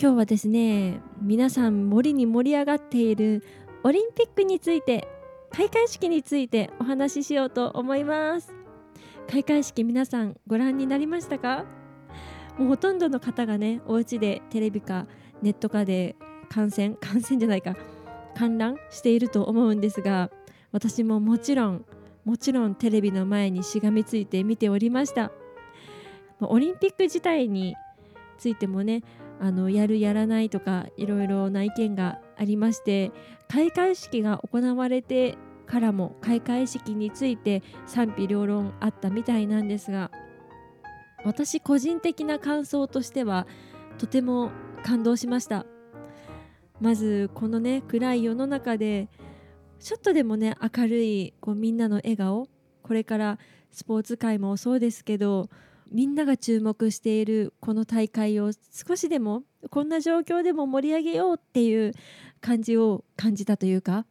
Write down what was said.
今日はですね皆さん森に盛り上がっているオリンピックについて開会式についてお話ししようと思います。開会式皆さんご覧になりましたか？もうほとんどの方がねお家でテレビかネットかで観戦 観戦じゃないか観覧していると思うんですが私ももちろんもちろんテレビの前にしがみついて見ておりました。オリンピック自体についてもねあのやるやらないとかいろいろな意見がありまして開会式が行われてからも開会式について賛否両論あったみたいなんですが私個人的な感想としてはとても感動しました。まずこのね暗い世の中でちょっとでもね明るいこうみんなの笑顔これからスポーツ界もそうですけどみんなが注目しているこの大会を少しでもこんな状況でも盛り上げようっていう感じを感じたというか